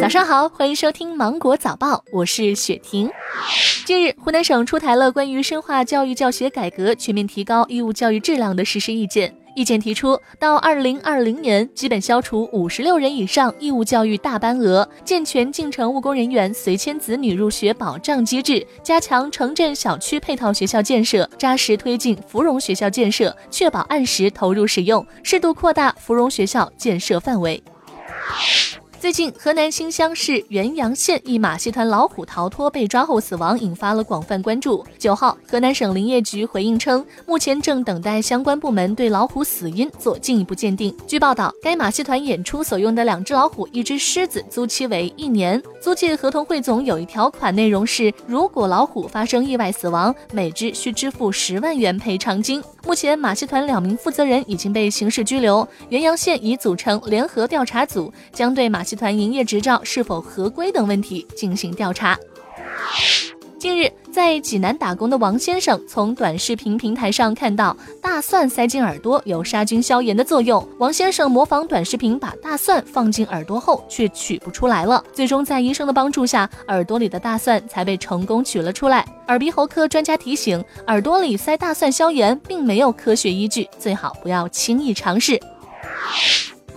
早上好，欢迎收听芒果早报，我是雪婷。近日，湖南省出台了关于深化教育教学改革、全面提高义务教育质量的实施意见。意见提出，到二零二零年，基本消除五十六人以上义务教育大班额，健全进城务工人员随迁子女入学保障机制，加强城镇小区配套学校建设，扎实推进芙蓉学校建设，确保按时投入使用，适度扩大芙蓉学校建设范围。最近，河南新乡市原阳县一马戏团老虎逃脱被抓后死亡，引发了广泛关注。九号，河南省林业局回应称，目前正等待相关部门对老虎死因做进一步鉴定。据报道，该马戏团演出所用的两只老虎、一只狮子租期为一年，租借合同汇总有一条款，内容是如果老虎发生意外死亡，每只需支付十万元赔偿金。目前，马戏团两名负责人已经被刑事拘留，原阳县已组成联合调查组，将对马集团营业执照是否合规等问题进行调查。近日，在济南打工的王先生从短视频平台上看到大蒜塞进耳朵有杀菌消炎的作用。王先生模仿短视频把大蒜放进耳朵后，却取不出来了。最终在医生的帮助下，耳朵里的大蒜才被成功取了出来。耳鼻喉科专家提醒，耳朵里塞大蒜消炎并没有科学依据，最好不要轻易尝试。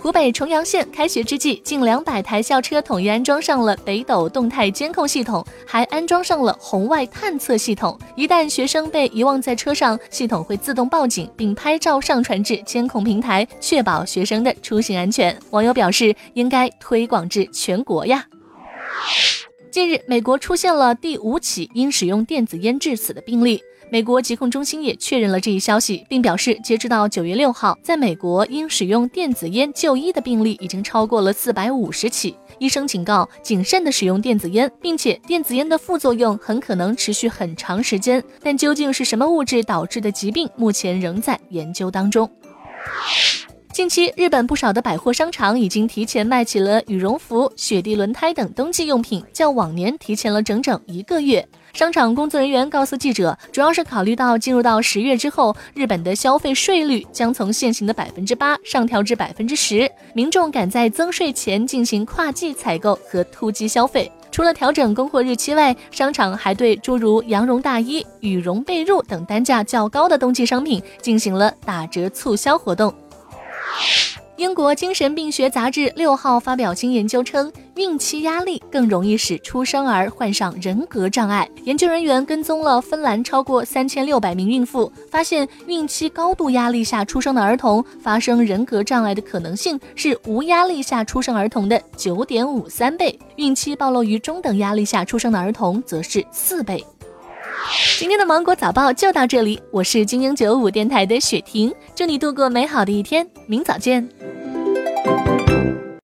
湖北重阳县开学之际，近两百台校车统一安装上了北斗动态监控系统，还安装上了红外探测系统。一旦学生被遗忘在车上，系统会自动报警，并拍照上传至监控平台，确保学生的出行安全。网友表示，应该推广至全国呀。近日，美国出现了第五起因使用电子烟致死的病例。美国疾控中心也确认了这一消息，并表示，截止到九月六号，在美国因使用电子烟就医的病例已经超过了四百五十起。医生警告，谨慎的使用电子烟，并且电子烟的副作用很可能持续很长时间。但究竟是什么物质导致的疾病，目前仍在研究当中。近期，日本不少的百货商场已经提前卖起了羽绒服、雪地轮胎等冬季用品，较往年提前了整整一个月。商场工作人员告诉记者，主要是考虑到进入到十月之后，日本的消费税率将从现行的百分之八上调至百分之十，民众赶在增税前进行跨季采购和突击消费。除了调整供货日期外，商场还对诸如羊绒大衣、羽绒被褥等单价较高的冬季商品进行了打折促销活动。英国精神病学杂志六号发表新研究称，孕期压力更容易使出生儿患上人格障碍。研究人员跟踪了芬兰超过三千六百名孕妇，发现孕期高度压力下出生的儿童发生人格障碍的可能性是无压力下出生儿童的九点五三倍，孕期暴露于中等压力下出生的儿童则是四倍。今天的芒果早报就到这里，我是精英九五电台的雪婷，祝你度过美好的一天，明早见。